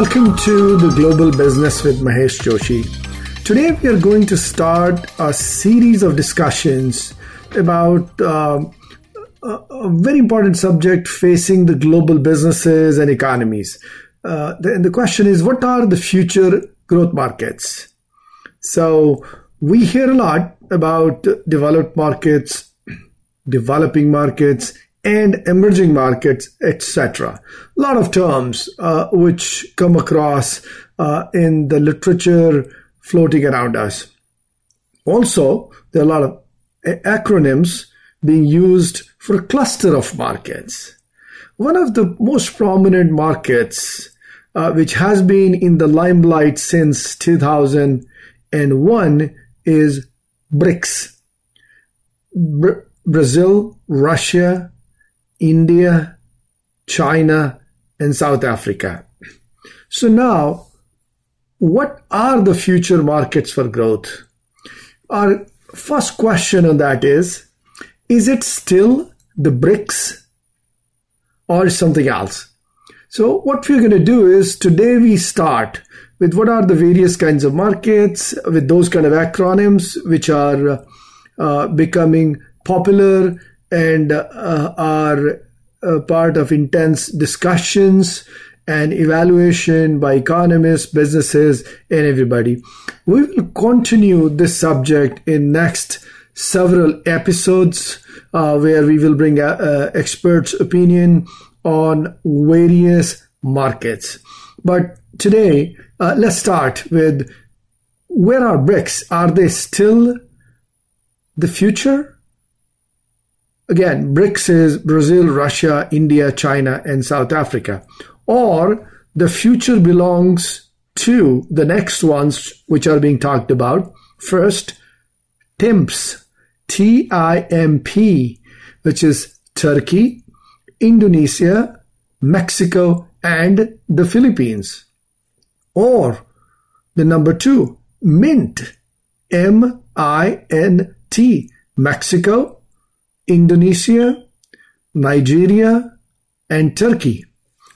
Welcome to the Global Business with Mahesh Joshi. Today we are going to start a series of discussions about uh, a very important subject facing the global businesses and economies. Uh, the, and the question is what are the future growth markets? So we hear a lot about developed markets, developing markets, and emerging markets, etc. A lot of terms uh, which come across uh, in the literature floating around us. Also, there are a lot of acronyms being used for a cluster of markets. One of the most prominent markets, uh, which has been in the limelight since 2001, is BRICS. Br- Brazil, Russia, India, China, and South Africa. So now, what are the future markets for growth? Our first question on that is is it still the BRICS or something else? So, what we're going to do is today we start with what are the various kinds of markets with those kind of acronyms which are uh, becoming popular and uh, are uh, part of intense discussions and evaluation by economists, businesses, and everybody. We will continue this subject in next several episodes uh, where we will bring uh, uh, experts' opinion on various markets. But today, uh, let's start with where are BRICS? Are they still the future? Again, BRICS is Brazil, Russia, India, China, and South Africa. Or the future belongs to the next ones which are being talked about. First, TIMPs, T I M P, which is Turkey, Indonesia, Mexico, and the Philippines. Or the number two, MINT, M I N T, Mexico, Indonesia, Nigeria, and Turkey.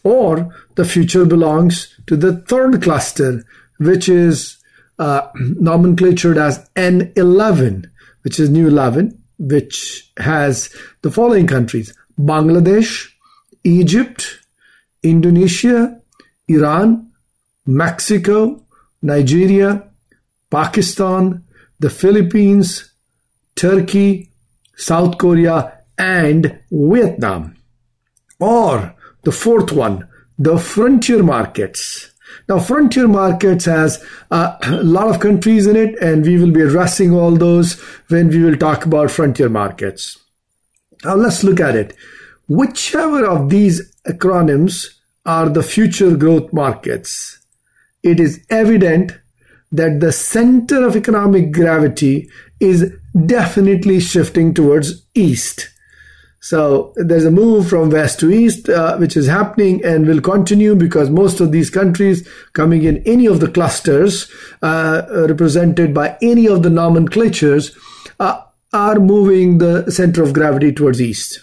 Or the future belongs to the third cluster, which is uh, nomenclatured as N11, which is New 11, which has the following countries Bangladesh, Egypt, Indonesia, Iran, Mexico, Nigeria, Pakistan, the Philippines, Turkey, South Korea, and Vietnam. Or the fourth one, the frontier markets. Now, frontier markets has uh, a lot of countries in it, and we will be addressing all those when we will talk about frontier markets. Now, let's look at it. Whichever of these acronyms are the future growth markets, it is evident that the center of economic gravity is definitely shifting towards east. So there's a move from west to east, uh, which is happening and will continue because most of these countries coming in any of the clusters uh, represented by any of the nomenclatures uh, are moving the center of gravity towards east.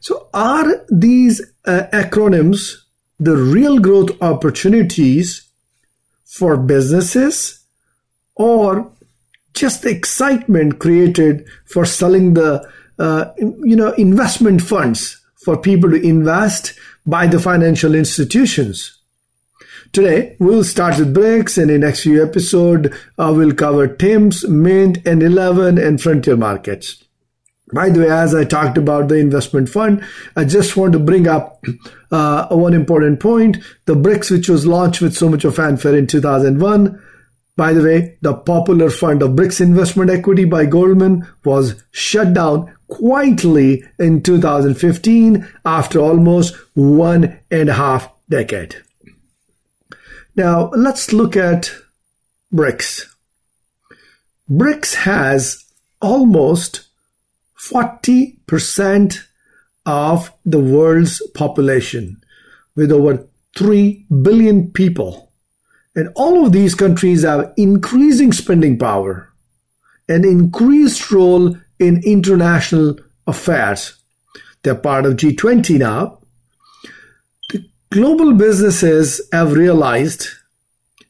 So are these uh, acronyms the real growth opportunities for businesses or just the excitement created for selling the uh, you know investment funds for people to invest by the financial institutions Today, we'll start with BRICS, and in next few episode, uh, we'll cover TIMS, Mint, N11 and frontier markets. By the way, as I talked about the investment fund, I just want to bring up uh, one important point. The BRICS, which was launched with so much of fanfare in 2001, by the way, the popular fund of BRICS Investment Equity by Goldman was shut down quietly in 2015 after almost one and a half decade. Now, let's look at BRICS. BRICS has almost 40% of the world's population with over 3 billion people and all of these countries have increasing spending power and increased role in international affairs. They're part of G20 now. The global businesses have realized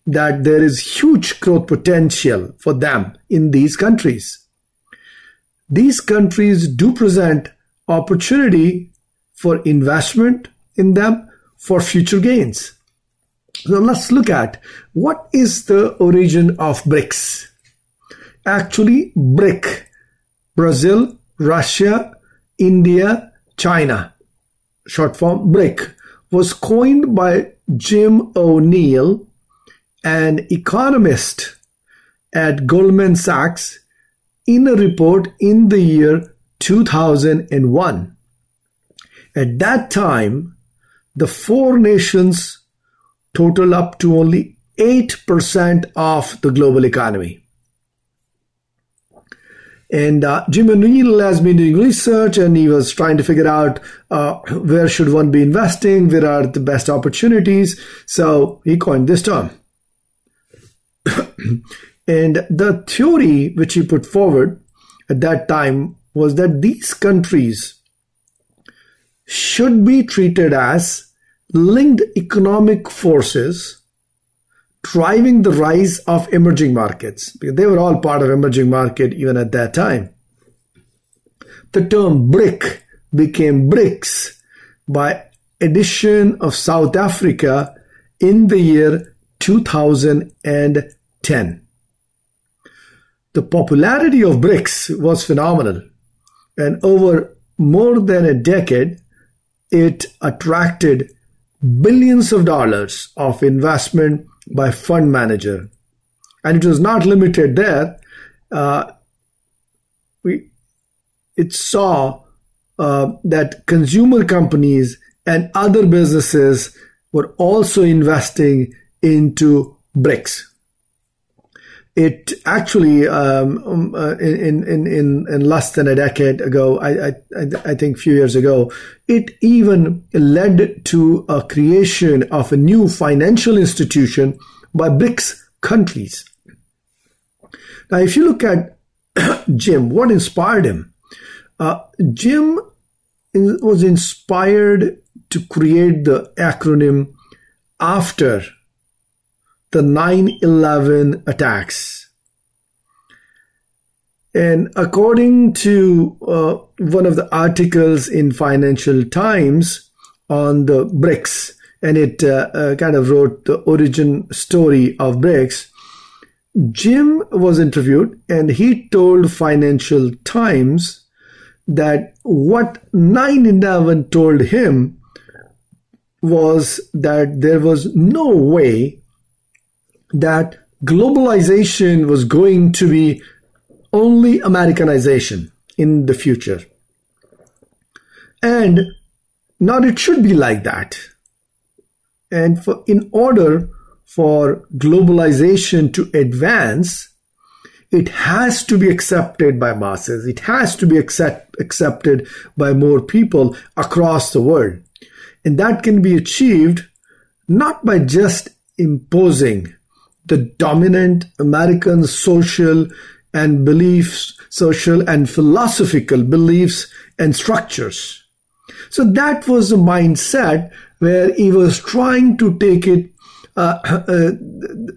that there is huge growth potential for them in these countries. These countries do present opportunity for investment in them for future gains. So let's look at what is the origin of BRICS. Actually, BRIC, Brazil, Russia, India, China, short form BRIC, was coined by Jim O'Neill, an economist at Goldman Sachs, in a report in the year 2001. At that time, the four nations total up to only 8% of the global economy. And uh, Jim O'Neill has been doing research and he was trying to figure out uh, where should one be investing, where are the best opportunities. So he coined this term. and the theory which he put forward at that time was that these countries should be treated as linked economic forces driving the rise of emerging markets. Because they were all part of emerging market even at that time. The term bric became brics by addition of south africa in the year 2010 the popularity of brics was phenomenal. And over more than a decade it attracted billions of dollars of investment by fund manager. And it was not limited there. Uh, we, it saw uh, that consumer companies and other businesses were also investing into BRICS it actually um, um, uh, in, in in in less than a decade ago, I, I I think a few years ago, it even led to a creation of a new financial institution by BRICS countries. Now, if you look at Jim, what inspired him? Uh, Jim was inspired to create the acronym after the 9 11 attacks. And according to uh, one of the articles in Financial Times on the BRICS, and it uh, uh, kind of wrote the origin story of BRICS, Jim was interviewed and he told Financial Times that what 9 11 told him was that there was no way that globalization was going to be only Americanization in the future. And not it should be like that. And for, in order for globalization to advance, it has to be accepted by masses. It has to be accept, accepted by more people across the world. And that can be achieved not by just imposing the dominant American social and beliefs, social and philosophical beliefs and structures. So that was the mindset where he was trying to take it, uh, uh,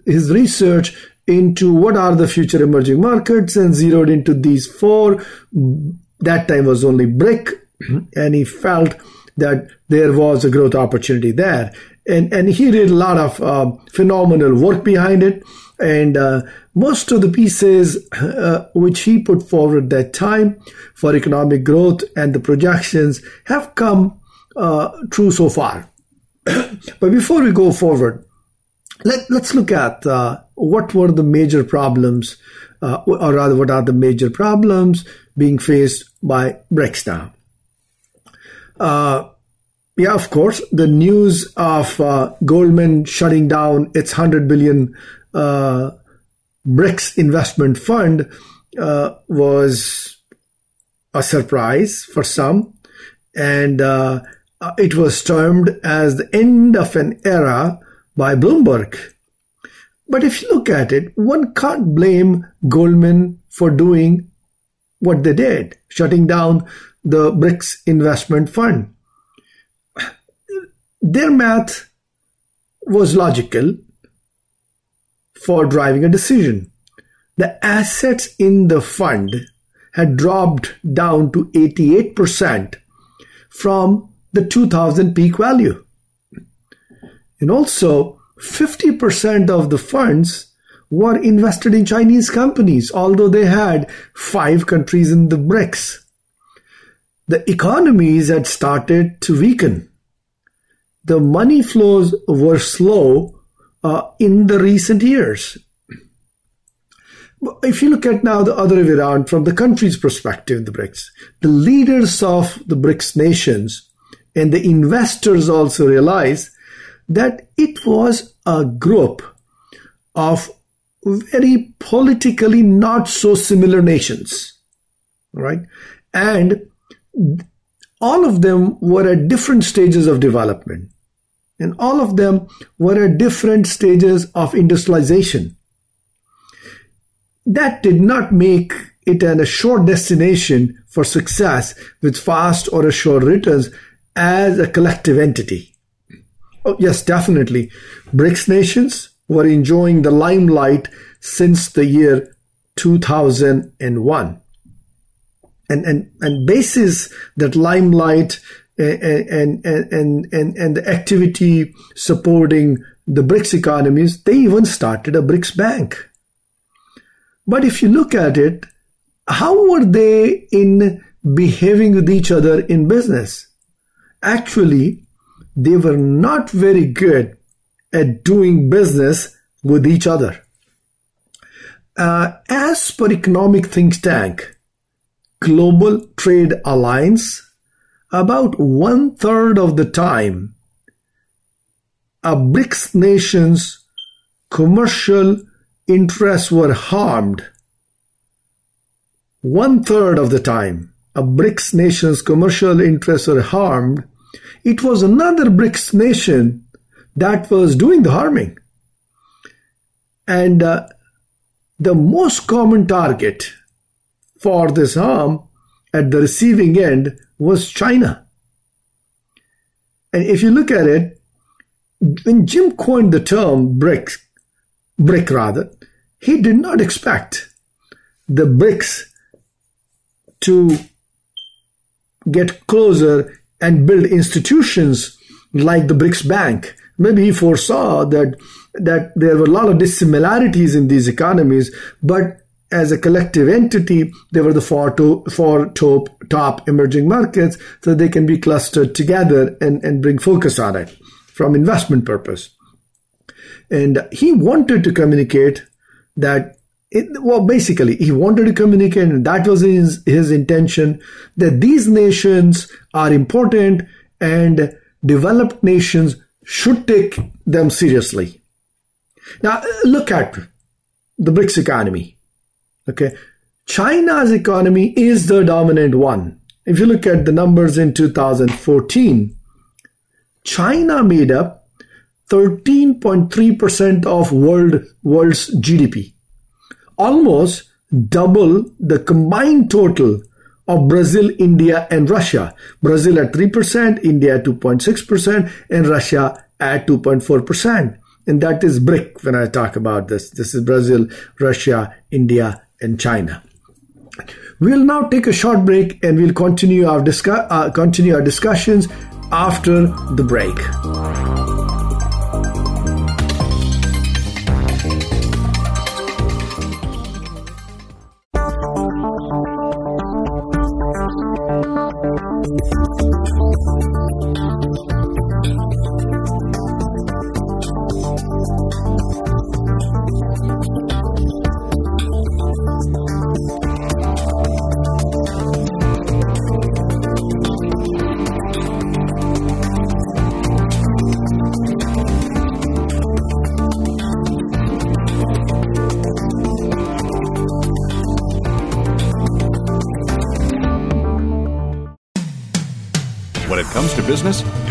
his research into what are the future emerging markets and zeroed into these four. That time was only brick, and he felt that there was a growth opportunity there and and he did a lot of uh, phenomenal work behind it. And uh, most of the pieces uh, which he put forward at that time for economic growth and the projections have come uh, true so far. But before we go forward let, let's look at uh, what were the major problems uh, or rather what are the major problems being faced by now yeah, of course. The news of uh, Goldman shutting down its 100 billion uh, BRICS investment fund uh, was a surprise for some. And uh, it was termed as the end of an era by Bloomberg. But if you look at it, one can't blame Goldman for doing what they did, shutting down the BRICS investment fund their math was logical for driving a decision. The assets in the fund had dropped down to 88% from the 2000 peak value. And also, 50% of the funds were invested in Chinese companies, although they had five countries in the BRICS. The economies had started to weaken. The money flows were slow uh, in the recent years. If you look at now the other way around from the country's perspective the BRICS, the leaders of the BRICS nations and the investors also realize that it was a group of very politically not so similar nations. Right? And all of them were at different stages of development. And all of them were at different stages of industrialization. That did not make it an assured destination for success with fast or assured returns as a collective entity. Oh, yes, definitely. BRICS nations were enjoying the limelight since the year 2001. And, and, and basis that limelight and, and, and, and, and the activity supporting the BRICS economies, they even started a BRICS bank. But if you look at it, how were they in behaving with each other in business? Actually, they were not very good at doing business with each other. Uh, as per economic think tank, Global Trade Alliance, about one third of the time, a BRICS nations commercial interests were harmed. One third of the time, a BRICS nation's commercial interests were harmed. It was another BRICS nation that was doing the harming. And uh, the most common target for this harm at the receiving end was China. And if you look at it, when Jim coined the term BRIC, BRIC rather, he did not expect the BRICS to get closer and build institutions like the BRICS Bank maybe he foresaw that that there were a lot of dissimilarities in these economies, but as a collective entity, they were the four, to, four top, top emerging markets, so they can be clustered together and, and bring focus on it from investment purpose. And he wanted to communicate that it, well, basically, he wanted to communicate, and that was his, his intention, that these nations are important and developed nations should take them seriously. Now, look at the BRICS economy. Okay. China's economy is the dominant one. If you look at the numbers in 2014, China made up 13.3% of world, world's GDP, almost double the combined total of Brazil, India, and Russia. Brazil at 3%, India at 2.6%, and Russia at 2.4%. And that is BRIC when I talk about this. This is Brazil, Russia, India, and China. We'll now take a short break and we'll continue our, discuss- uh, continue our discussions after the break.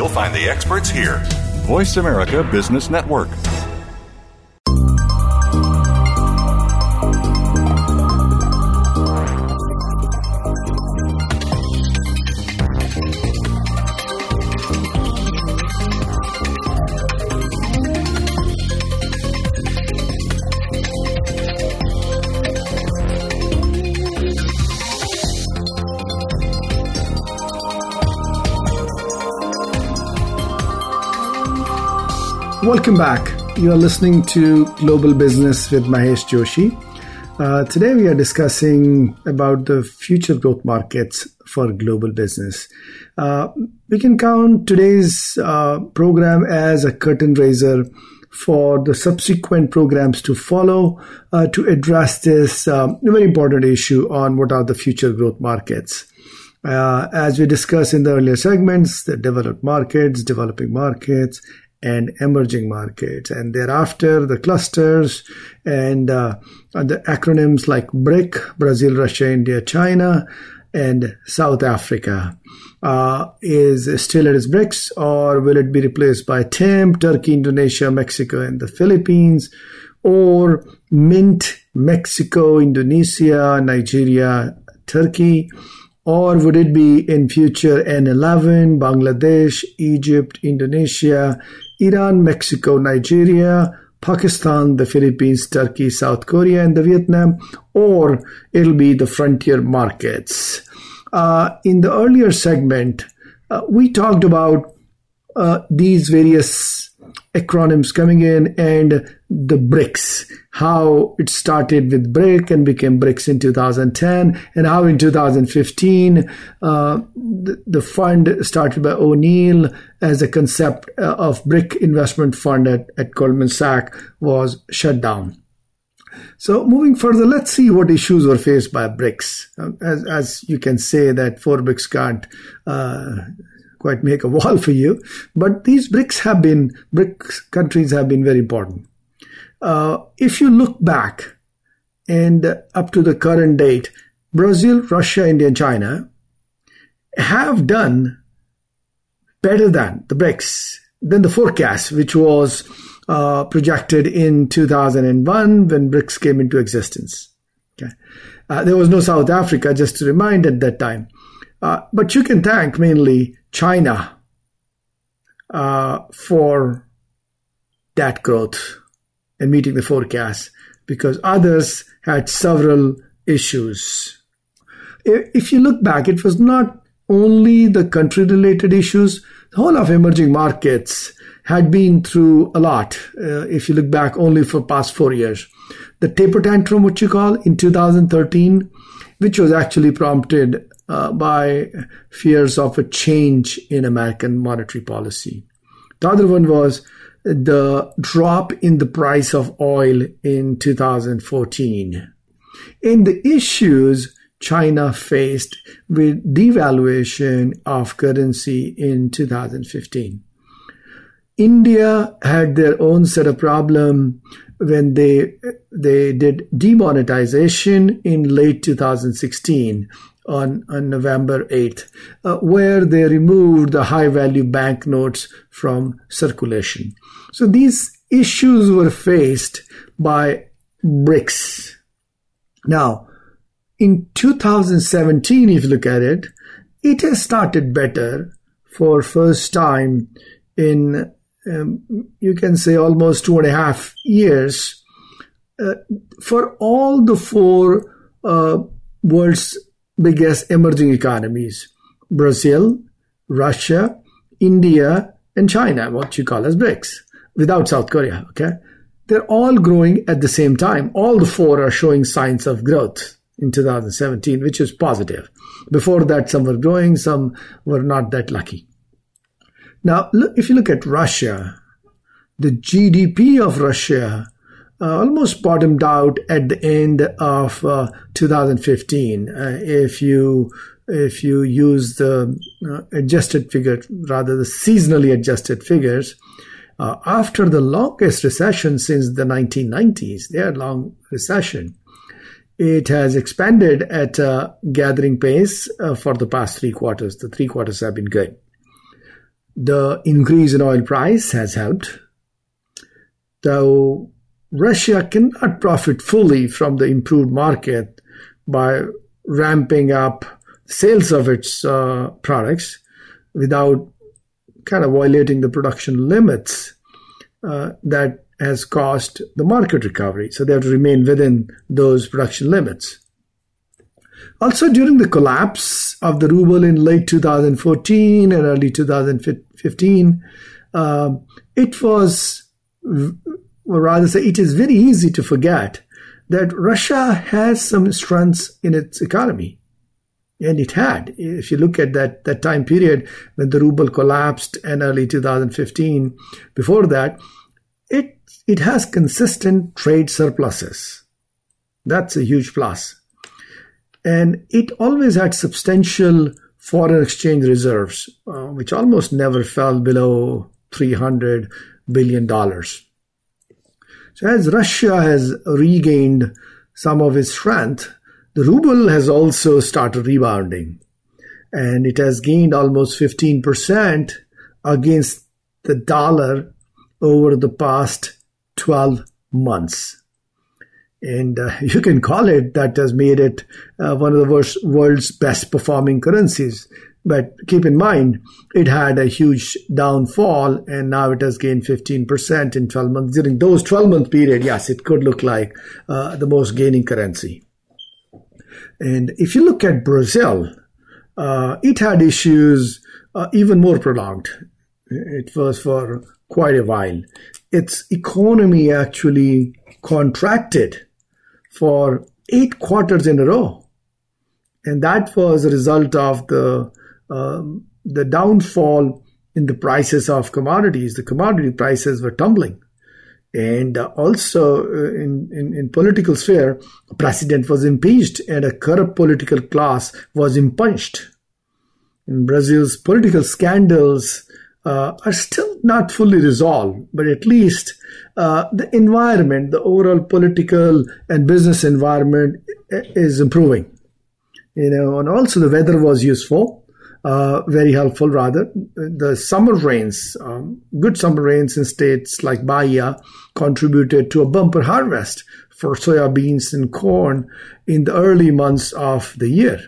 You'll find the experts here. Voice America Business Network. Welcome back. You are listening to Global Business with Mahesh Joshi. Uh, today we are discussing about the future growth markets for global business. Uh, we can count today's uh, program as a curtain raiser for the subsequent programs to follow uh, to address this um, very important issue on what are the future growth markets. Uh, as we discussed in the earlier segments, the developed markets, developing markets, and emerging markets, and thereafter the clusters and, uh, the acronyms like BRIC, Brazil, Russia, India, China, and South Africa. Uh, is still at its BRICS, or will it be replaced by TIM, Turkey, Indonesia, Mexico, and the Philippines, or MINT, Mexico, Indonesia, Nigeria, Turkey, or would it be in future N11, Bangladesh, Egypt, Indonesia, Iran, Mexico, Nigeria, Pakistan, the Philippines, Turkey, South Korea, and the Vietnam, or it'll be the frontier markets. Uh, in the earlier segment, uh, we talked about uh, these various acronyms coming in and the BRICS, how it started with BRIC and became BRICS in 2010, and how in 2015 uh, the, the, fund started by O'Neill as a concept uh, of BRIC investment fund at, at Goldman Sachs was shut down. So moving further, let's see what issues were faced by BRICS. Um, as, as you can say that four BRICS can't uh, quite make a wall for you. But these BRICS have been, BRICS countries have been very important. Uh, if you look back and up to the current date, Brazil, Russia, India, China have done better than the BRICS, than the forecast, which was uh, projected in 2001 when BRICS came into existence. Okay. Uh, there was no South Africa, just to remind at that time. Uh, but you can thank mainly China uh, for that growth and meeting the forecast because others had several issues. If you look back, it was not only the country related issues, the whole of emerging markets had been through a lot. Uh, if you look back only for past four years, the taper tantrum, what you call in 2013, which was actually prompted uh, by fears of a change in American monetary policy. The other one was the drop in the price of oil in 2014. And the issues China faced with devaluation of currency in 2015. India had their own set of problem when they they did demonetization in late 2016 on, on November 8th, uh, where they removed the high value banknotes from circulation. So these issues were faced by BRICS. Now, in 2017, if you look at it, it has started better for first time in, um, you can say almost two and a half years. Uh, for all the four uh, world's biggest emerging economies Brazil, Russia, India, and China, what you call as BRICS, without South Korea. Okay. They're all growing at the same time. All the four are showing signs of growth in 2017, which is positive. Before that, some were growing, some were not that lucky. Now, if you look at Russia, the GDP of Russia uh, almost bottomed out at the end of uh, 2015. Uh, if you if you use the uh, adjusted figure, rather the seasonally adjusted figures, uh, after the longest recession since the 1990s, their long recession, it has expanded at a gathering pace for the past three quarters. The three quarters have been good. The increase in oil price has helped, though Russia cannot profit fully from the improved market by ramping up sales of its uh, products without kind of violating the production limits uh, that has caused the market recovery. So they have to remain within those production limits. Also, during the collapse of the ruble in late 2014 and early 2015, uh, it was or rather say it is very easy to forget that Russia has some strengths in its economy. And it had. If you look at that, that time period when the ruble collapsed in early 2015, before that, it, it has consistent trade surpluses. That's a huge plus. And it always had substantial foreign exchange reserves, uh, which almost never fell below $300 billion. So as Russia has regained some of its strength, the ruble has also started rebounding and it has gained almost 15% against the dollar over the past 12 months. And uh, you can call it that has made it uh, one of the worst, world's best performing currencies. But keep in mind, it had a huge downfall and now it has gained 15% in 12 months. During those 12 month period, yes, it could look like uh, the most gaining currency. And if you look at Brazil, uh, it had issues uh, even more prolonged. It was for quite a while. Its economy actually contracted for eight quarters in a row. And that was a result of the um, the downfall in the prices of commodities. The commodity prices were tumbling. And uh, also uh, in, in, in, political sphere, a president was impeached and a corrupt political class was impunged. In Brazil's political scandals uh, are still not fully resolved, but at least uh, the environment, the overall political and business environment is improving. You know, and also the weather was useful uh, very helpful rather. The summer rains, um, good summer rains in states like Bahia contributed to a bumper harvest for soybeans and corn in the early months of the year.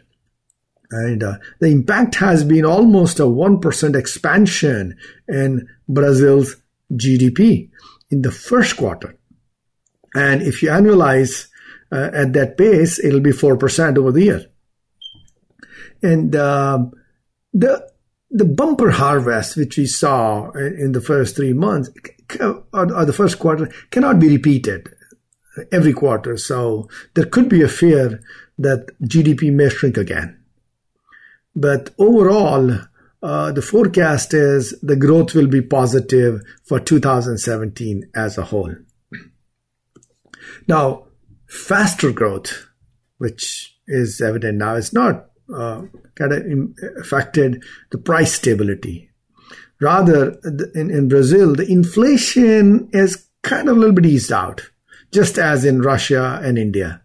And uh, the impact has been almost a 1% expansion in Brazil's GDP in the first quarter. And if you annualize uh, at that pace, it'll be 4% over the year. And uh, the the bumper harvest which we saw in the first three months or the first quarter cannot be repeated every quarter. So there could be a fear that GDP may shrink again. But overall, uh, the forecast is the growth will be positive for 2017 as a whole. Now, faster growth, which is evident now, is not kind of affected the price stability. Rather, in, in Brazil, the inflation is kind of a little bit eased out, just as in Russia and India.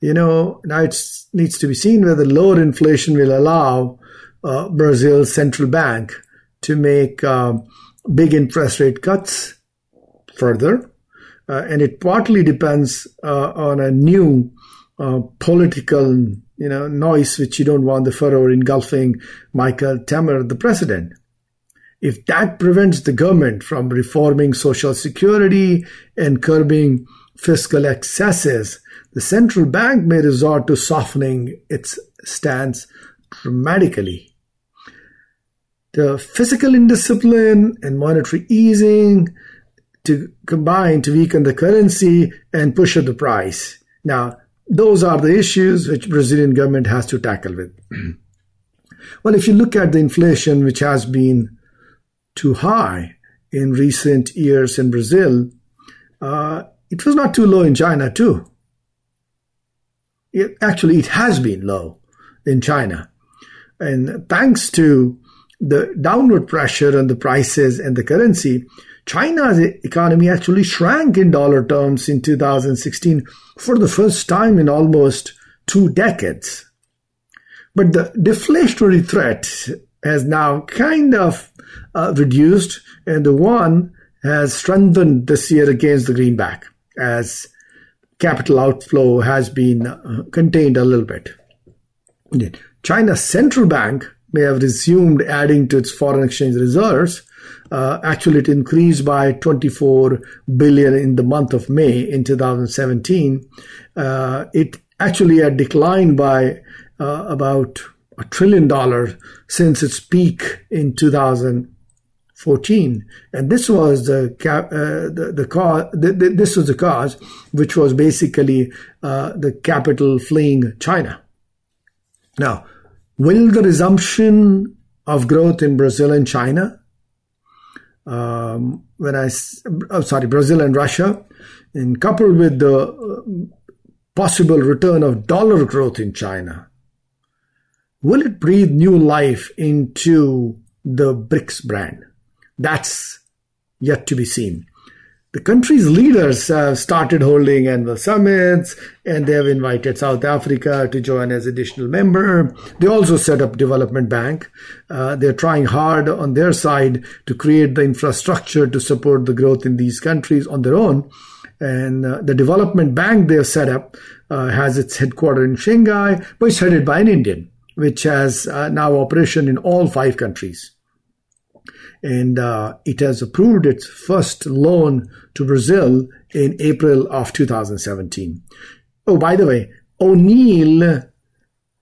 You know, now it needs to be seen whether lower inflation will allow uh, Brazil's central bank to make uh, big interest rate cuts further. Uh, and it partly depends uh, on a new uh, political you know, noise which you don't want the furrow engulfing Michael Temer, the president. If that prevents the government from reforming social security and curbing fiscal excesses, the central bank may resort to softening its stance dramatically. The fiscal indiscipline and monetary easing to combine to weaken the currency and push up the price. Now, those are the issues which Brazilian government has to tackle with. well, if you look at the inflation, which has been too high in recent years in Brazil, uh, it was not too low in China too. It, actually, it has been low in China. And thanks to the downward pressure on the prices and the currency, China's economy actually shrank in dollar terms in 2016 for the first time in almost two decades. But the deflationary threat has now kind of uh, reduced, and the yuan has strengthened this year against the greenback as capital outflow has been uh, contained a little bit. China's central bank may have resumed adding to its foreign exchange reserves uh, actually, it increased by 24 billion in the month of May in 2017. Uh, it actually had declined by uh, about a trillion dollars since its peak in 2014, and this was the uh, the, the cause the, the, this was the cause which was basically uh, the capital fleeing china now will the resumption of growth in brazil and china um, when i oh, sorry brazil and russia and coupled with the uh, possible return of dollar growth in china will it breathe new life into the brics brand that's yet to be seen. The country's leaders have started holding annual summits and they have invited South Africa to join as additional member. They also set up Development Bank. Uh, they're trying hard on their side to create the infrastructure to support the growth in these countries on their own. And uh, the Development Bank they've set up uh, has its headquarters in Shanghai, but it's headed by an Indian, which has uh, now operation in all five countries and uh, it has approved its first loan to Brazil in April of 2017. Oh, by the way, O'Neill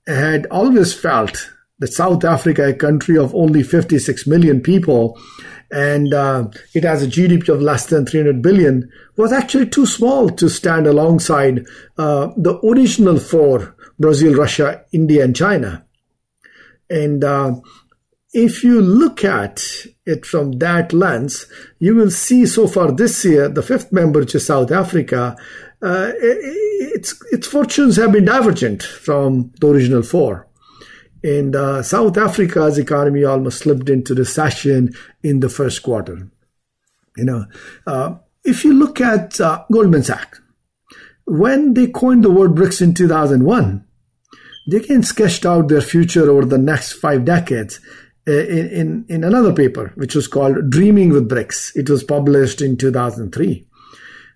had always felt that South Africa, a country of only 56 million people, and uh, it has a GDP of less than 300 billion, was actually too small to stand alongside uh, the original four Brazil, Russia, India, and China. And uh, if you look at it from that lens, you will see so far this year, the fifth member, which is South Africa, uh, its, its fortunes have been divergent from the original four. And uh, South Africa's economy almost slipped into recession in the first quarter. You know, uh, if you look at uh, Goldman Sachs, when they coined the word BRICS in 2001, they again sketched out their future over the next five decades in, in, in another paper, which was called Dreaming with BRICS. It was published in 2003.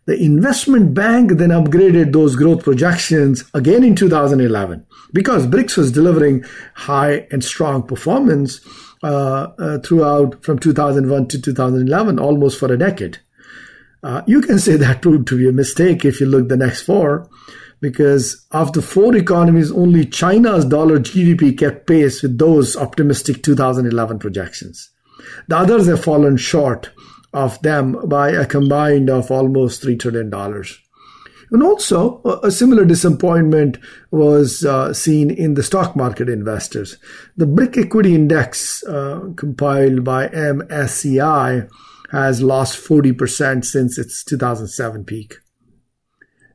The investment bank then upgraded those growth projections again in 2011 because BRICS was delivering high and strong performance uh, uh, throughout from 2001 to 2011, almost for a decade. Uh, you can say that proved to be a mistake if you look the next four because of the four economies, only China's dollar GDP kept pace with those optimistic 2011 projections. The others have fallen short of them by a combined of almost $3 trillion. And also, a similar disappointment was uh, seen in the stock market investors. The BRIC Equity Index, uh, compiled by MSCI, has lost 40% since its 2007 peak.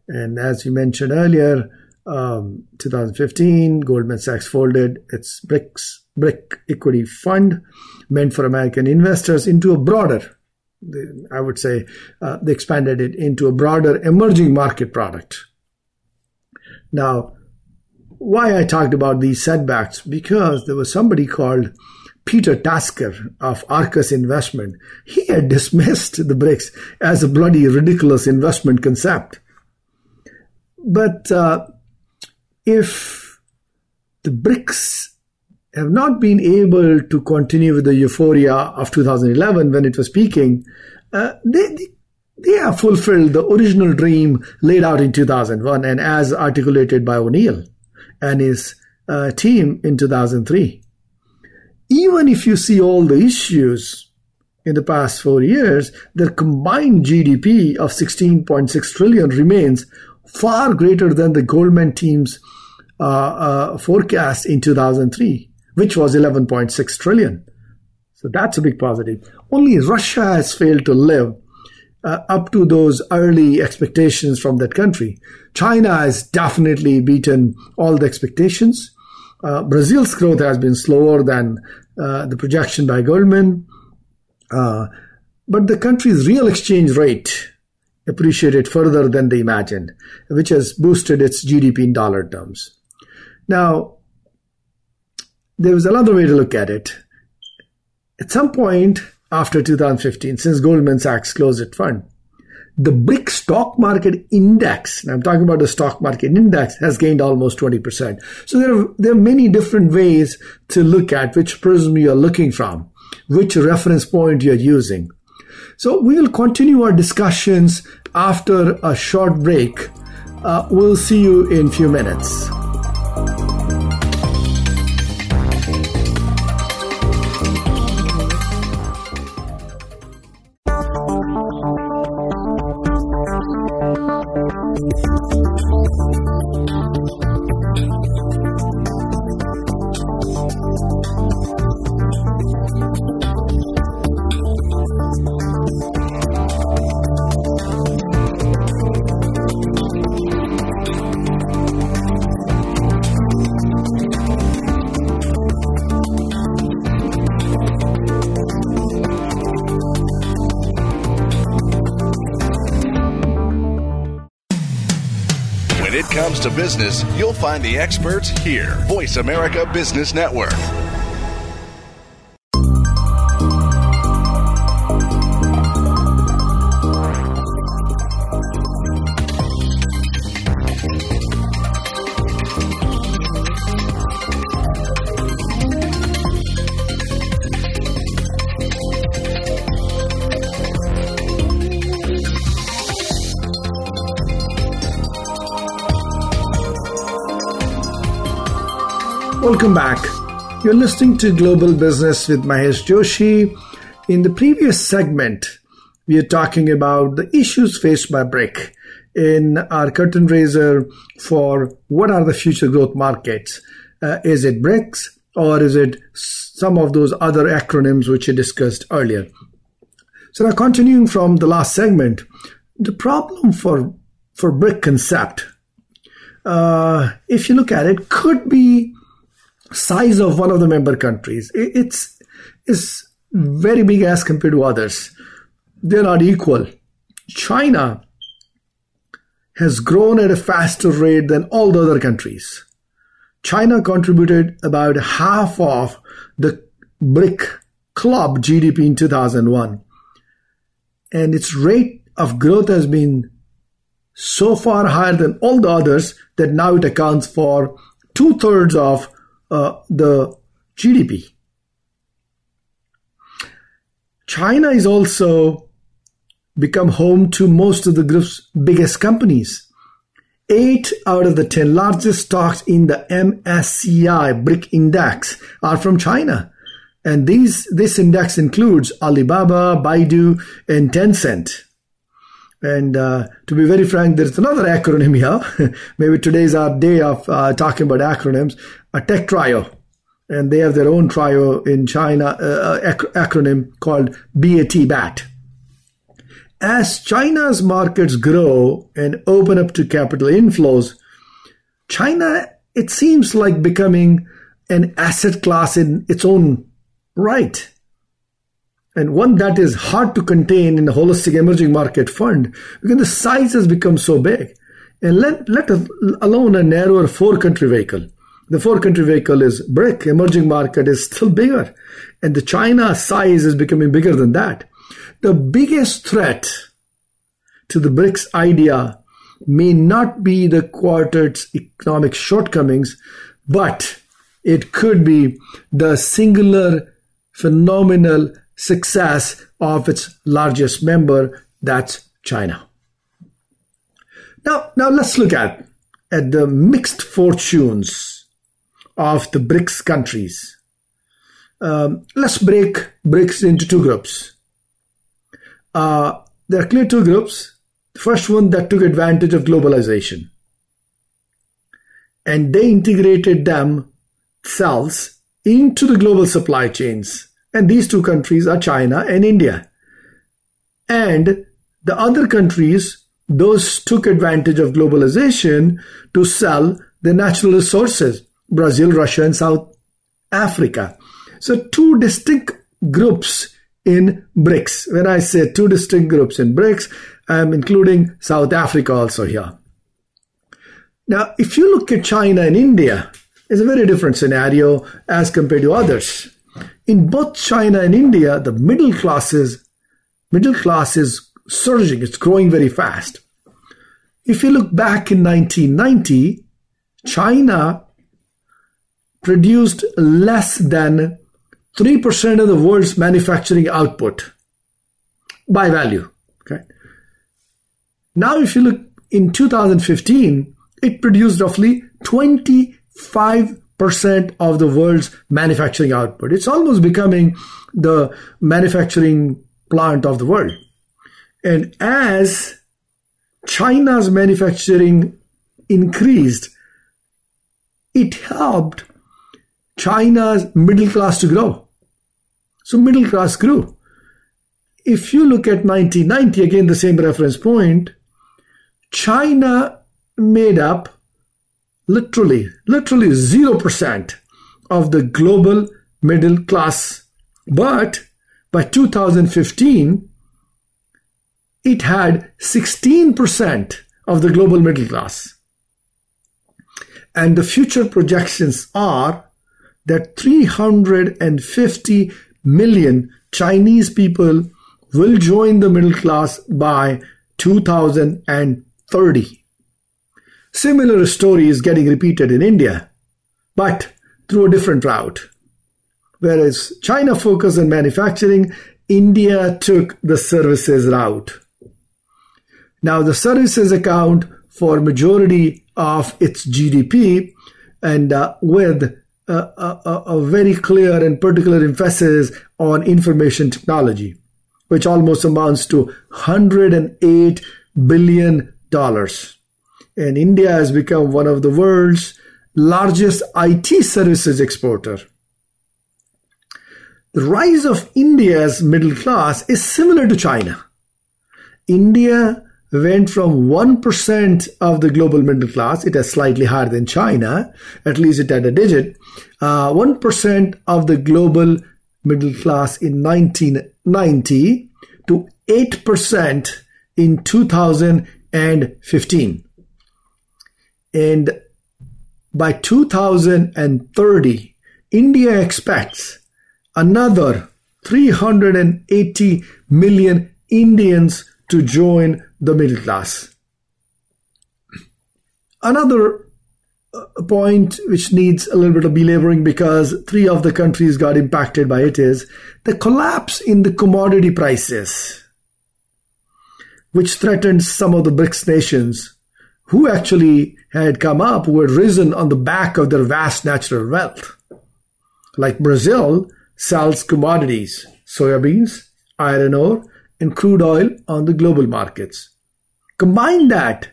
And as you mentioned earlier, um, 2015, Goldman Sachs folded its BRICS BRIC equity fund meant for American investors into a broader, I would say, uh, they expanded it into a broader emerging market product. Now, why I talked about these setbacks? Because there was somebody called Peter Tasker of Arcus Investment. He had dismissed the BRICS as a bloody ridiculous investment concept. But uh, if the BRICS have not been able to continue with the euphoria of 2011 when it was peaking, uh, they, they have fulfilled the original dream laid out in 2001 and as articulated by O'Neill and his uh, team in 2003. Even if you see all the issues in the past four years, their combined GDP of 16.6 trillion remains far greater than the Goldman team's uh, uh, forecast in 2003, which was 11.6 trillion. So that's a big positive. Only Russia has failed to live uh, up to those early expectations from that country. China has definitely beaten all the expectations. Uh, Brazil's growth has been slower than uh, the projection by Goldman. Uh, but the country's real exchange rate appreciated further than they imagined, which has boosted its GDP in dollar terms. Now, there was another way to look at it. At some point after 2015, since Goldman Sachs closed its fund, the BRIC stock market index, and I'm talking about the stock market index, has gained almost 20%. So there are, there are many different ways to look at which prism you're looking from, which reference point you're using. So we will continue our discussions after a short break. Uh, we'll see you in a few minutes. Business, you'll find the experts here. Voice America Business Network. Welcome back. You're listening to Global Business with Mahesh Joshi. In the previous segment, we are talking about the issues faced by BRIC in our curtain raiser for what are the future growth markets. Uh, is it BRICS or is it some of those other acronyms which I discussed earlier? So now continuing from the last segment, the problem for for BRIC concept, uh, if you look at it, could be size of one of the member countries. It's is very big as compared to others. They're not equal. China has grown at a faster rate than all the other countries. China contributed about half of the BRIC club GDP in 2001. And its rate of growth has been so far higher than all the others that now it accounts for two thirds of uh, the GDP. China is also become home to most of the group's biggest companies. Eight out of the 10 largest stocks in the MSCI BRIC index are from China. And these, this index includes Alibaba, Baidu, and Tencent. And uh, to be very frank, there's another acronym here. Maybe today's our day of uh, talking about acronyms. A Tech Trio, and they have their own trio in China, uh, uh ac- acronym called BAT BAT. As China's markets grow and open up to capital inflows, China, it seems like becoming an asset class in its own right and one that is hard to contain in a holistic emerging market fund because the size has become so big. And let, let alone a narrower four country vehicle. The four country vehicle is BRIC, emerging market is still bigger. And the China size is becoming bigger than that. The biggest threat to the BRICS idea may not be the quartet's economic shortcomings, but it could be the singular phenomenal success of its largest member, that's China. Now, now let's look at, at the mixed fortunes of the BRICS countries. Um, let's break BRICS into two groups. Uh, there are clear two groups. The first one that took advantage of globalization. And they integrated themselves into the global supply chains and these two countries are China and India. And the other countries, those took advantage of globalization to sell their natural resources Brazil, Russia, and South Africa. So, two distinct groups in BRICS. When I say two distinct groups in BRICS, I'm including South Africa also here. Now, if you look at China and India, it's a very different scenario as compared to others. In both China and India, the middle classes, middle class is surging. It's growing very fast. If you look back in 1990, China produced less than 3% of the world's manufacturing output by value. Okay. Now, if you look in 2015, it produced roughly 25 percent of the world's manufacturing output. It's almost becoming the manufacturing plant of the world. And as China's manufacturing increased, it helped China's middle class to grow. So middle class grew. If you look at 1990, again the same reference point, China made up literally, literally 0% of the global middle class. But by 2015, it had 16% of the global middle class. And the future projections are that 350 million Chinese people will join the middle class by 2030. Similar story is getting repeated in India, but through a different route. Whereas China focused on manufacturing, India took the services route. Now the services account for majority of its GDP and uh, with a, a, a very clear and particular emphasis on information technology, which almost amounts to 108 billion dollars. And India has become one of the world's largest IT services exporter. The rise of India's middle class is similar to China. India went from 1% of the global middle class, it is slightly higher than China, at least it had a digit, uh, 1% of the global middle class in 1990 to 8% in 2015. And by 2030, India expects another 380 million Indians to join the middle class. Another uh, point which needs a little bit of belaboring because three of the countries got impacted by it is the collapse in the commodity prices, which threatened some of the BRICS nations who actually had come up, who had risen on the back of their vast natural wealth. Like Brazil sells commodities, soybeans, iron ore, and crude oil on the global markets. Combine that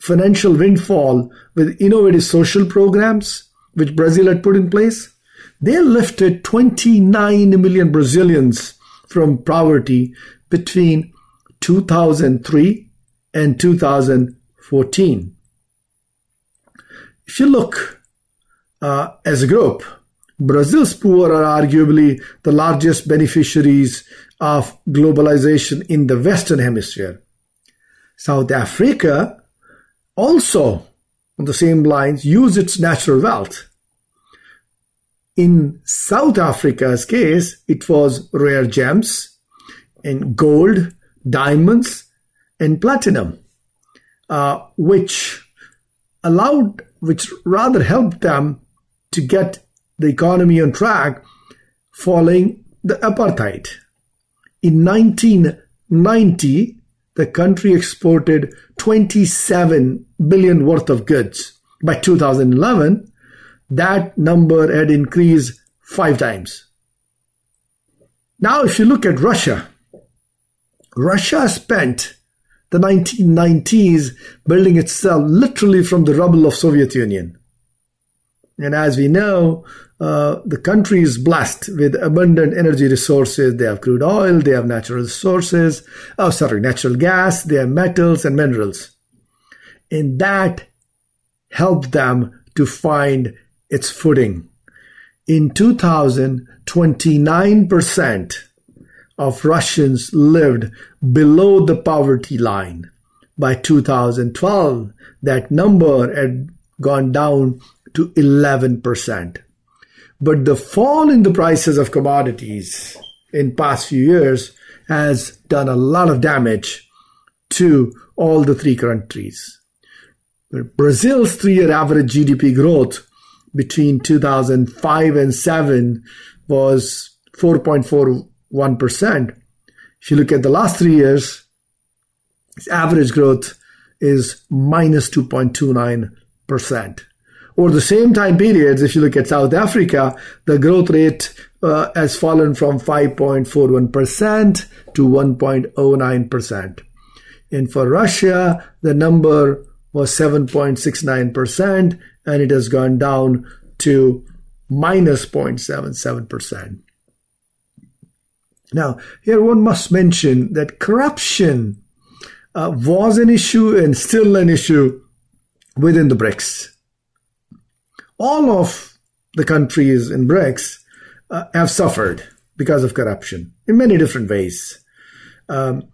financial windfall with innovative social programs which Brazil had put in place, they lifted 29 million Brazilians from poverty between 2003 and 2014. If you look uh, as a group, Brazil's poor are arguably the largest beneficiaries of globalization in the Western Hemisphere. South Africa also, on the same lines, use its natural wealth. In South Africa's case, it was rare gems and gold, diamonds, and platinum, uh, which allowed, which rather helped them to get the economy on track following the apartheid. In 1990, the country exported 27 billion worth of goods. By 2011, that number had increased five times. Now, if you look at Russia, Russia spent the 1990s building itself literally from the rubble of Soviet Union. And as we know, uh, the country is blessed with abundant energy resources. They have crude oil, they have natural resources, oh, sorry, natural gas, they have metals and minerals. And that helped them to find its footing. In 2000, 29% of Russians lived below the poverty line. By 2012, that number had gone down to 11%. But the fall in the prices of commodities in past few years has done a lot of damage to all the three countries. Brazil's three-year average GDP growth between 2005 and 7 was 4.41%. If you look at the last three years, its average growth is minus 2.29%. Over the same time periods, if you look at South Africa, the growth rate uh, has fallen from 5.41% to 1.09%. And for Russia, the number was 7.69%, and it has gone down to minus 0.77%. Now, here one must mention that corruption uh, was an issue and still an issue within the BRICS all of the countries in BRICS uh, have suffered because of corruption in many different ways. Um,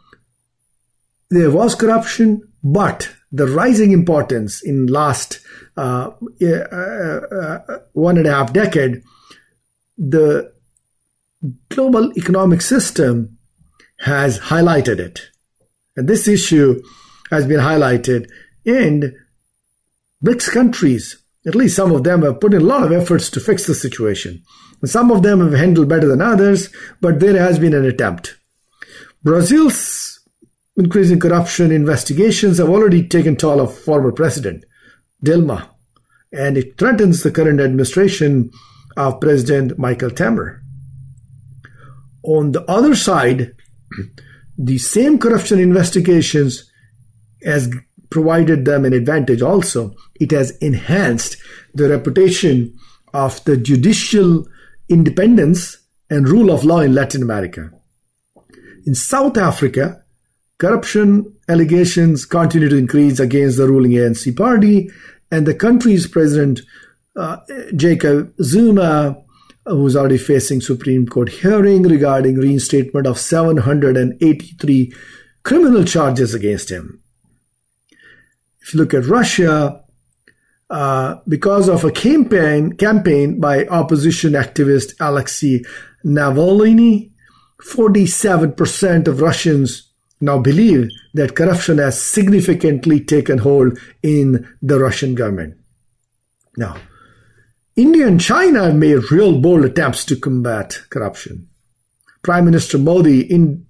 there was corruption But the rising importance in last uh, uh, uh, one and a half decade, the global economic system has highlighted it. And this issue has been highlighted in BRICS countries. At least some of them have put in a lot of efforts to fix the situation. Some of them have handled better than others, but there has been an attempt. Brazil's increasing corruption investigations have already taken toll of former president Dilma, and it threatens the current administration of President Michel Temer. On the other side, the same corruption investigations has provided them an advantage also. It has enhanced the reputation of the judicial independence and rule of law in Latin America. In South Africa, corruption allegations continue to increase against the ruling ANC party, and the country's president, uh, Jacob Zuma, who's already facing Supreme Court hearing regarding reinstatement of 783 criminal charges against him. If you look at Russia, uh, because of a campaign campaign by opposition activist Alexei Navalny, 47% of Russians now believe that corruption has significantly taken hold in the Russian government. Now, India and China have made real bold attempts to combat corruption. Prime Minister Modi, in,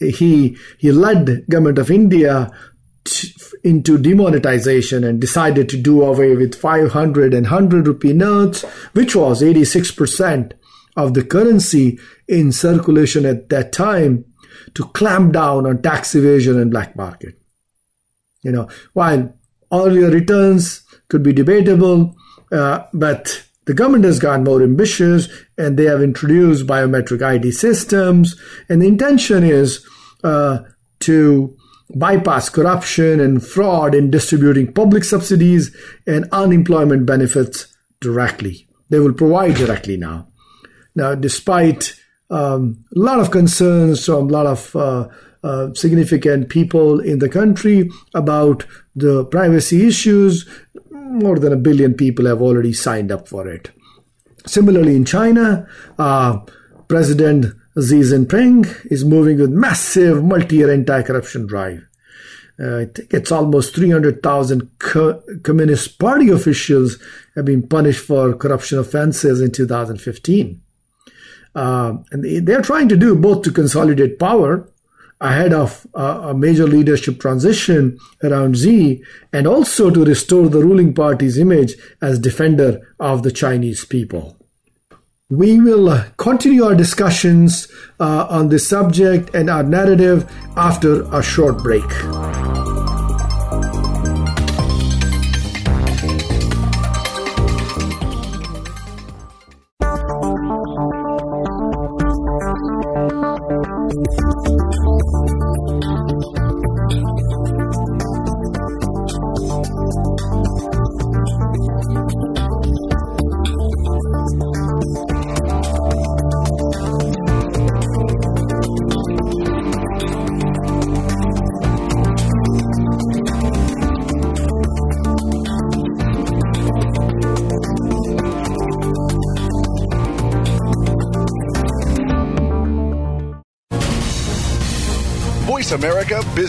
he, he led government of India into demonetization and decided to do away with 500 and 100 rupee notes, which was 86% of the currency in circulation at that time to clamp down on tax evasion and black market. You know, while earlier returns could be debatable, uh, but the government has gotten more ambitious and they have introduced biometric ID systems. And the intention is uh, to bypass corruption and fraud in distributing public subsidies and unemployment benefits directly. They will provide directly now. Now, despite um, a lot of concerns from a lot of uh, uh, significant people in the country about the privacy issues, more than a billion people have already signed up for it. Similarly, in China, uh, President Xi Jinping is moving with massive multi-year anti-corruption drive. Uh, I think it's almost 300,000 co- Communist Party officials have been punished for corruption offenses in 2015. Uh, and they, are trying to do both to consolidate power ahead of a major leadership transition around Xi and also to restore the ruling party's image as defender of the Chinese people. We will continue our discussions uh, on this subject and our narrative after a short break.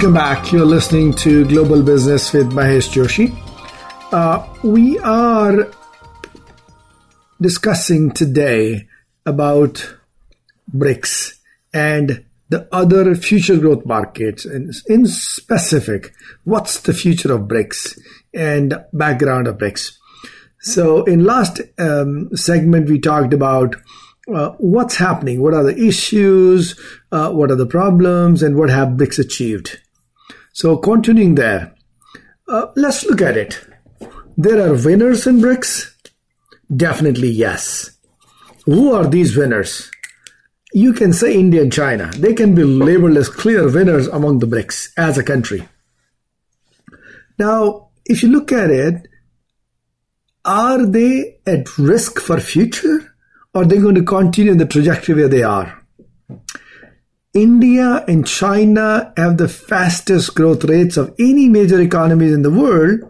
Welcome back. You're listening to Global Business with Mahesh Joshi. Uh, we are discussing today about BRICS and the other future growth markets, and in specific, what's the future of BRICS and background of BRICS. So, in last um, segment, we talked about uh, what's happening, what are the issues, uh, what are the problems, and what have BRICS achieved. So, continuing there, uh, let's look at it. There are winners in BRICS? Definitely yes. Who are these winners? You can say India and China. They can be labeled as clear winners among the BRICS as a country. Now, if you look at it, are they at risk for future? Or are they going to continue in the trajectory where they are? India and China have the fastest growth rates of any major economies in the world,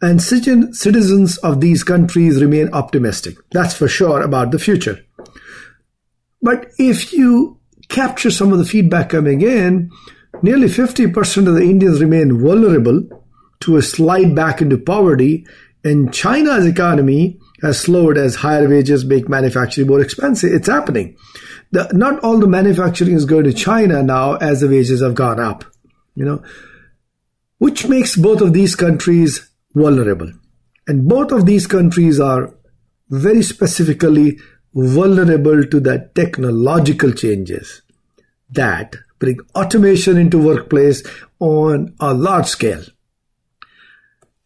and citizens of these countries remain optimistic. That's for sure about the future. But if you capture some of the feedback coming in, nearly 50% of the Indians remain vulnerable to a slide back into poverty, and China's economy has slowed as higher wages make manufacturing more expensive. It's happening. The, not all the manufacturing is going to China now as the wages have gone up, you know, which makes both of these countries vulnerable. And both of these countries are very specifically vulnerable to the technological changes that bring automation into workplace on a large scale.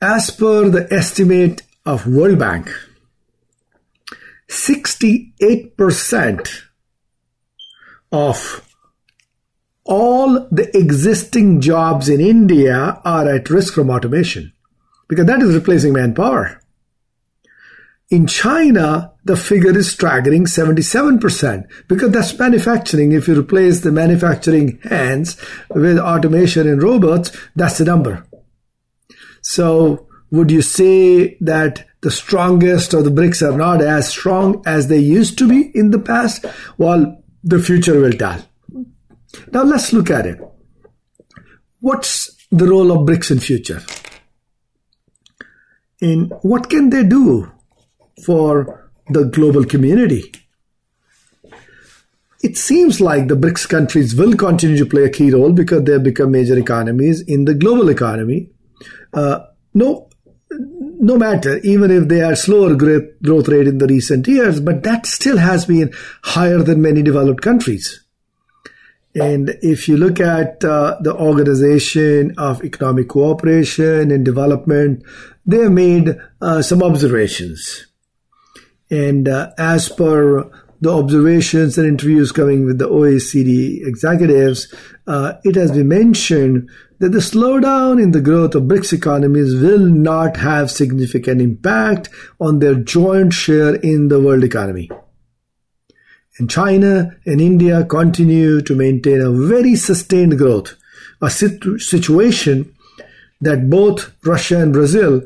As per the estimate of World Bank, 68% of all the existing jobs in India are at risk from automation because that is replacing manpower. In China, the figure is staggering 77% because that's manufacturing. If you replace the manufacturing hands with automation and robots, that's the number. So would you say that the strongest of the BRICS are not as strong as they used to be in the past? Well, the future will tell. Now let's look at it. What's the role of BRICS in future? In what can they do for the global community? It seems like the BRICS countries will continue to play a key role because they have become major economies in the global economy. Uh, no, no matter, even if they are slower growth rate in the recent years, but that still has been higher than many developed countries. And if you look at uh, the Organization of Economic Cooperation and Development, they have made uh, some observations. And uh, as per the observations and interviews coming with the OECD executives, uh, it has been mentioned that the slowdown in the growth of BRICS economies will not have significant impact on their joint share in the world economy. And China and India continue to maintain a very sustained growth, a situ- situation that both Russia and Brazil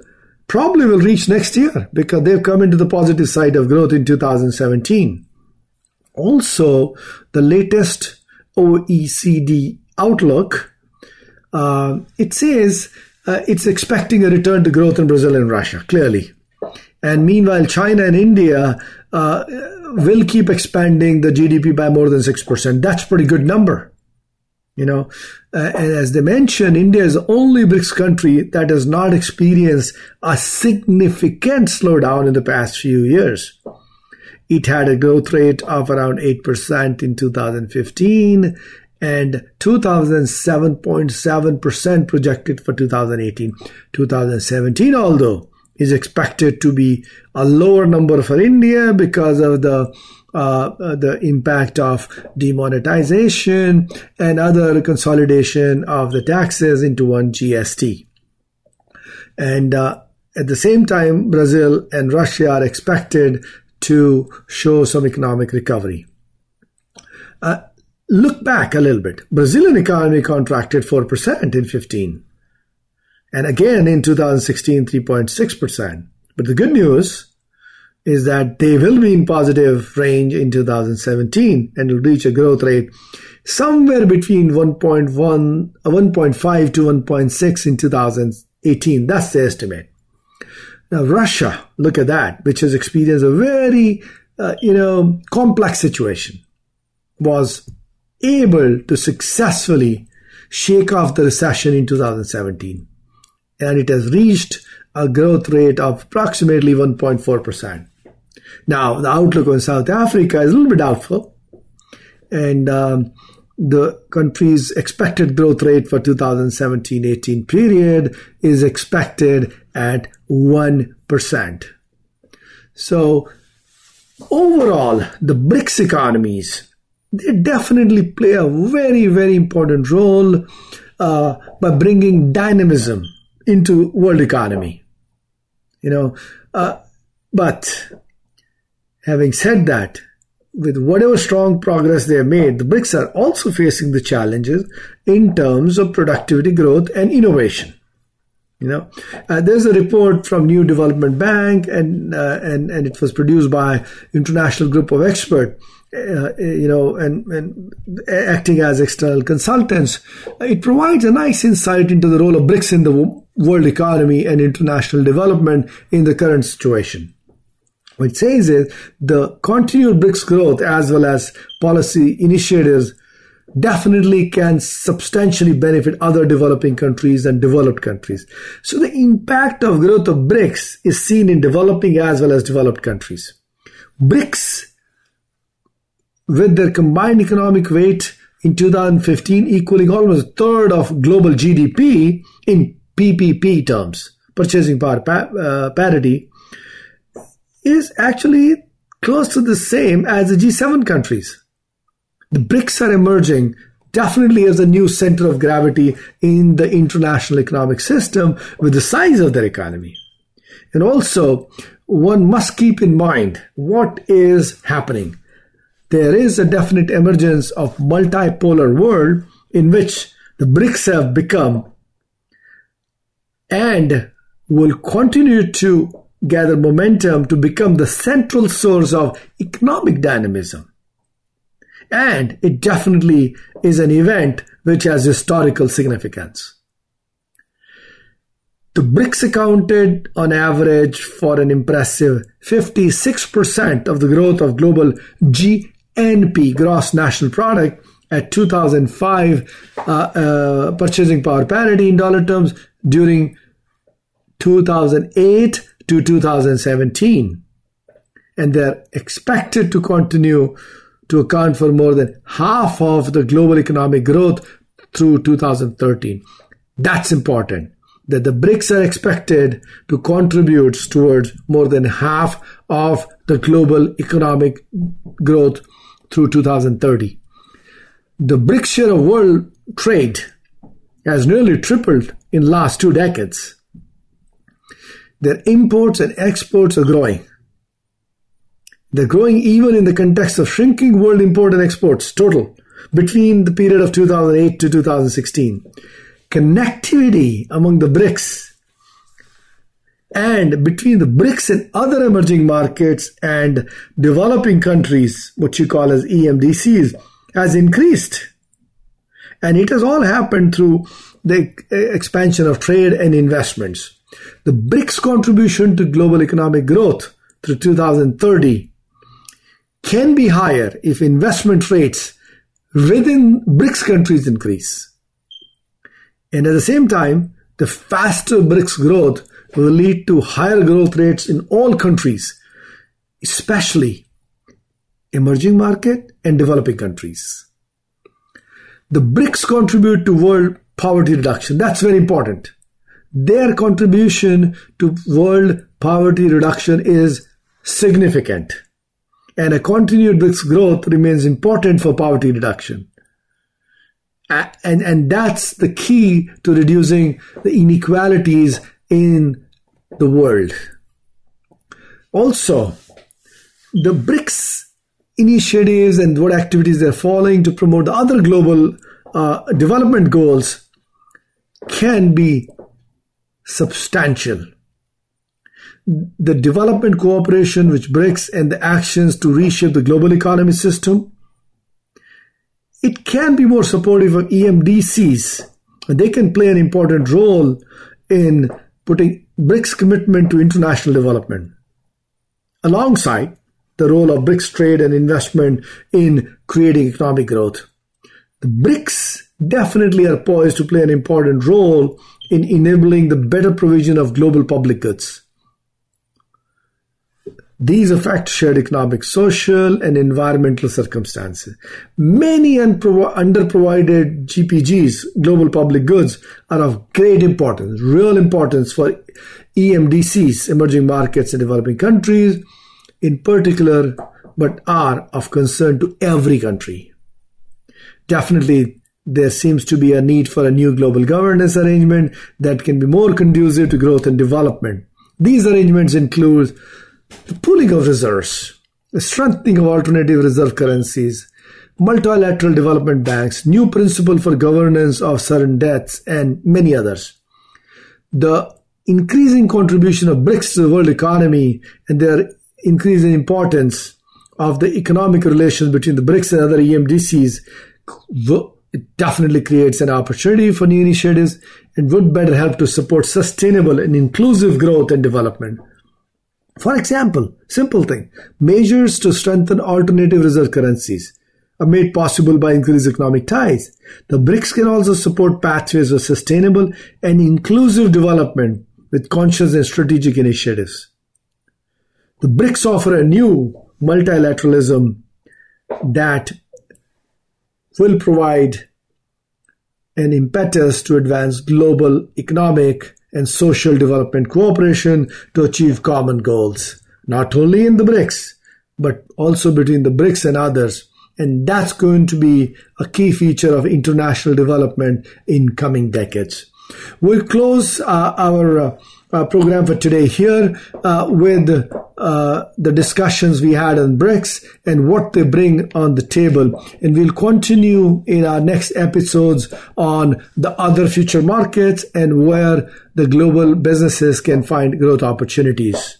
probably will reach next year because they've come into the positive side of growth in 2017. Also, the latest OECD outlook uh, it says uh, it's expecting a return to growth in Brazil and Russia, clearly. And meanwhile, China and India uh, will keep expanding the GDP by more than 6%. That's a pretty good number. You know, uh, and as they mentioned, India is the only BRICS country that has not experienced a significant slowdown in the past few years. It had a growth rate of around 8% in 2015 and 2007.7% projected for 2018. 2017, although, is expected to be a lower number for India because of the uh, the impact of demonetization and other consolidation of the taxes into one GST. And uh, at the same time, Brazil and Russia are expected to show some economic recovery. Uh, look back a little bit. Brazilian economy contracted 4% in 15. And again in 2016, 3.6%. But the good news is that they will be in positive range in 2017 and will reach a growth rate somewhere between 1.1, uh, 1.5 to 1.6 in 2018. That's the estimate. Now, Russia, look at that, which has experienced a very, uh, you know, complex situation, was able to successfully shake off the recession in 2017. And it has reached a growth rate of approximately 1.4%. Now, the outlook on South Africa is a little bit doubtful. And um, the country's expected growth rate for 2017-18 period is expected at 1%. So overall, the BRICS economies, they definitely play a very, very important role uh, by bringing dynamism into world economy. You know, uh, but having said that, with whatever strong progress they have made, the BRICS are also facing the challenges in terms of productivity growth and innovation. You know, uh, there's a report from New Development Bank, and uh, and and it was produced by international group of experts. Uh, you know, and, and acting as external consultants, it provides a nice insight into the role of BRICS in the world economy and international development in the current situation. What it says is the continued BRICS growth as well as policy initiatives definitely can substantially benefit other developing countries and developed countries. So the impact of growth of BRICS is seen in developing as well as developed countries. BRICS, with their combined economic weight in 2015 equaling almost a third of global GDP in PPP terms, purchasing power pa- uh, parity, is actually close to the same as the G7 countries. The BRICS are emerging definitely as a new center of gravity in the international economic system with the size of their economy. And also, one must keep in mind what is happening. There is a definite emergence of multipolar world in which the BRICS have become and will continue to gather momentum to become the central source of economic dynamism. And it definitely is an event which has historical significance. The BRICS accounted on average for an impressive 56% of the growth of global GNP, gross national product, at 2005 uh, uh, purchasing power parity in dollar terms during 2008 to 2017. And they're expected to continue to account for more than half of the global economic growth through 2013. That's important that the BRICS are expected to contribute towards more than half of the global economic growth through 2030. The BRICS share of world trade has nearly tripled in last two decades. Their imports and exports are growing. They're growing even in the context of shrinking world import and exports total between the period of 2008 to 2016. Connectivity among the BRICS and between the BRICS and other emerging markets and developing countries, what you call as EMDCs, has increased. And it has all happened through the expansion of trade and investments. The BRICS contribution to global economic growth through 2030 can be higher if investment rates within BRICS countries increase. And at the same time, the faster BRICS growth will lead to higher growth rates in all countries, especially emerging market and developing countries. The BRICS contribute to world poverty reduction. That's very important their contribution to world poverty reduction is significant. And a continued BRICS growth remains important for poverty reduction. And, and that's the key to reducing the inequalities in the world. Also, the BRICS initiatives and what activities they're following to promote the other global uh, development goals can be substantial. The development cooperation which BRICS and the actions to reshape the global economy system, it can be more supportive of EMDCs. They can play an important role in putting BRICS commitment to international development alongside the role of BRICS trade and investment in creating economic growth. The BRICS definitely are poised to play an important role in enabling the better provision of global public goods. These affect shared economic, social, and environmental circumstances. Many unpro- underprovided GPGs, global public goods, are of great importance, real importance for EMDCs, emerging markets in developing countries, in particular, but are of concern to every country. Definitely, there seems to be a need for a new global governance arrangement that can be more conducive to growth and development. These arrangements include the pooling of reserves, the strengthening of alternative reserve currencies, multilateral development banks, new principle for governance of certain debts, and many others. The increasing contribution of BRICS to the world economy and their increasing importance of the economic relations between the BRICS and other EMDCs it definitely creates an opportunity for new initiatives and would better help to support sustainable and inclusive growth and development. For example, simple thing, measures to strengthen alternative reserve currencies are made possible by increased economic ties. The BRICS can also support pathways of sustainable and inclusive development with conscious and strategic initiatives. The BRICS offer a new multilateralism that will provide an impetus to advance global economic and social development cooperation to achieve common goals, not only in the BRICS, but also between the BRICS and others. And that's going to be a key feature of international development in coming decades. We'll close uh, our uh, uh, program for today here uh, with uh, the discussions we had on BRICS and what they bring on the table. And we'll continue in our next episodes on the other future markets and where the global businesses can find growth opportunities.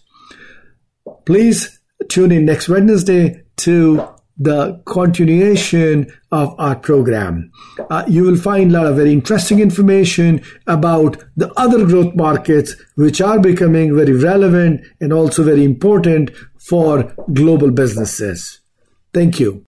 Please tune in next Wednesday to the continuation of our program. Uh, you will find a lot of very interesting information about the other growth markets, which are becoming very relevant and also very important for global businesses. Thank you.